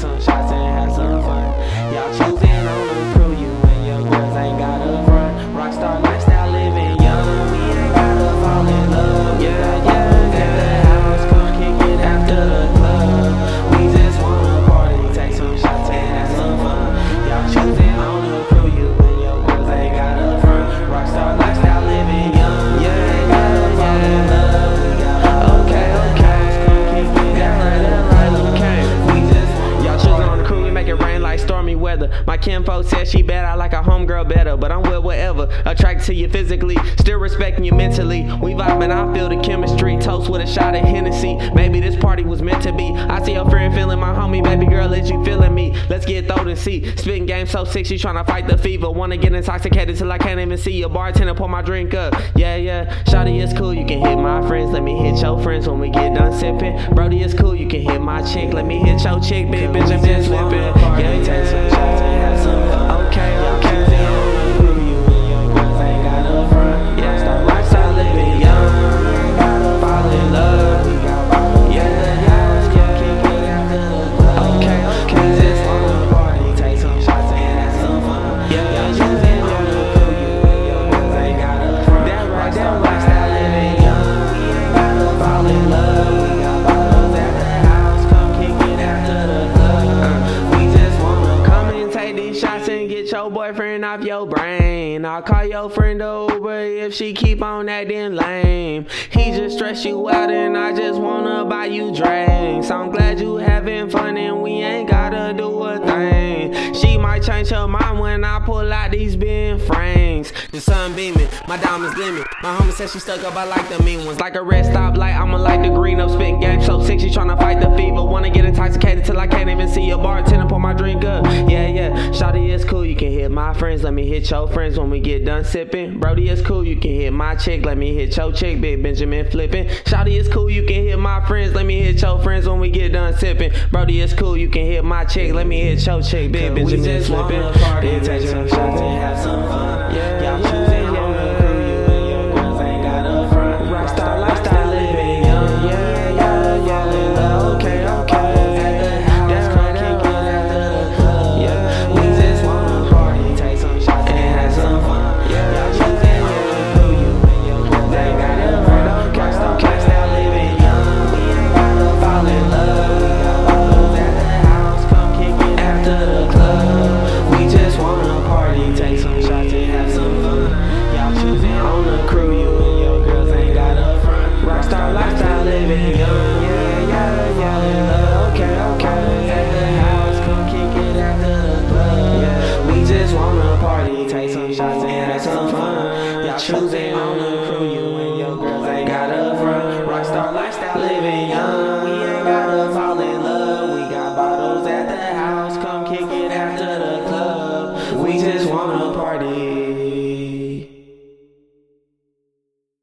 take kinfolk said she bad, I like a homegirl better, but I'm with whatever. Attracted to you physically, still respecting you mentally. We vibing, I feel the chemistry. Toast with a shot of Hennessy. Maybe this party was meant to be. I see your friend feeling my homie, baby girl, is you feeling me? Let's get throwed and see. Spitting game so sick, she tryna fight the fever. Wanna get intoxicated till I can't even see you. Bartender, pour my drink up. Yeah, yeah. Shotty is cool, you can hit my friends. Let me hit your friends when we get done sipping. Brody is cool, you can hit my chick. Let me hit your chick, big bitch, I'm just flipping. Get your boyfriend off your brain. I'll call your friend over if she keep on acting lame. He just stress you out and I just wanna buy you drinks. I'm glad you having fun and we ain't gotta do a thing. She might change her mind pull out these bin frames. The sun beaming, my diamonds gleaming. My homie said she stuck up, I like the mean ones. Like a red stoplight, I'ma like the green up. Spitting game so sick, she tryna fight the fever. Wanna get intoxicated till I can't even see a bartender pour my drink up. Yeah, yeah. Shawty is cool, you can hit my friends. Let me hit your friends when we get done sipping. Brody is cool, you can hit my chick. Let me hit your chick, Big Benjamin flipping. Shawty is cool, you can hit my friends. Let me hit your friends when we get done sipping. Brody is cool, you can hit my chick. Let me hit your chick, Big Benjamin flipping. Wanna party, Yeah, some shots and have some fun. Yeah, Y'all some fun. Y'all choosing on the crew, you and your girls ain't got a front. Rockstar lifestyle, living young. We ain't gotta fall in love. We got bottles at the house, come kick it after the club. We just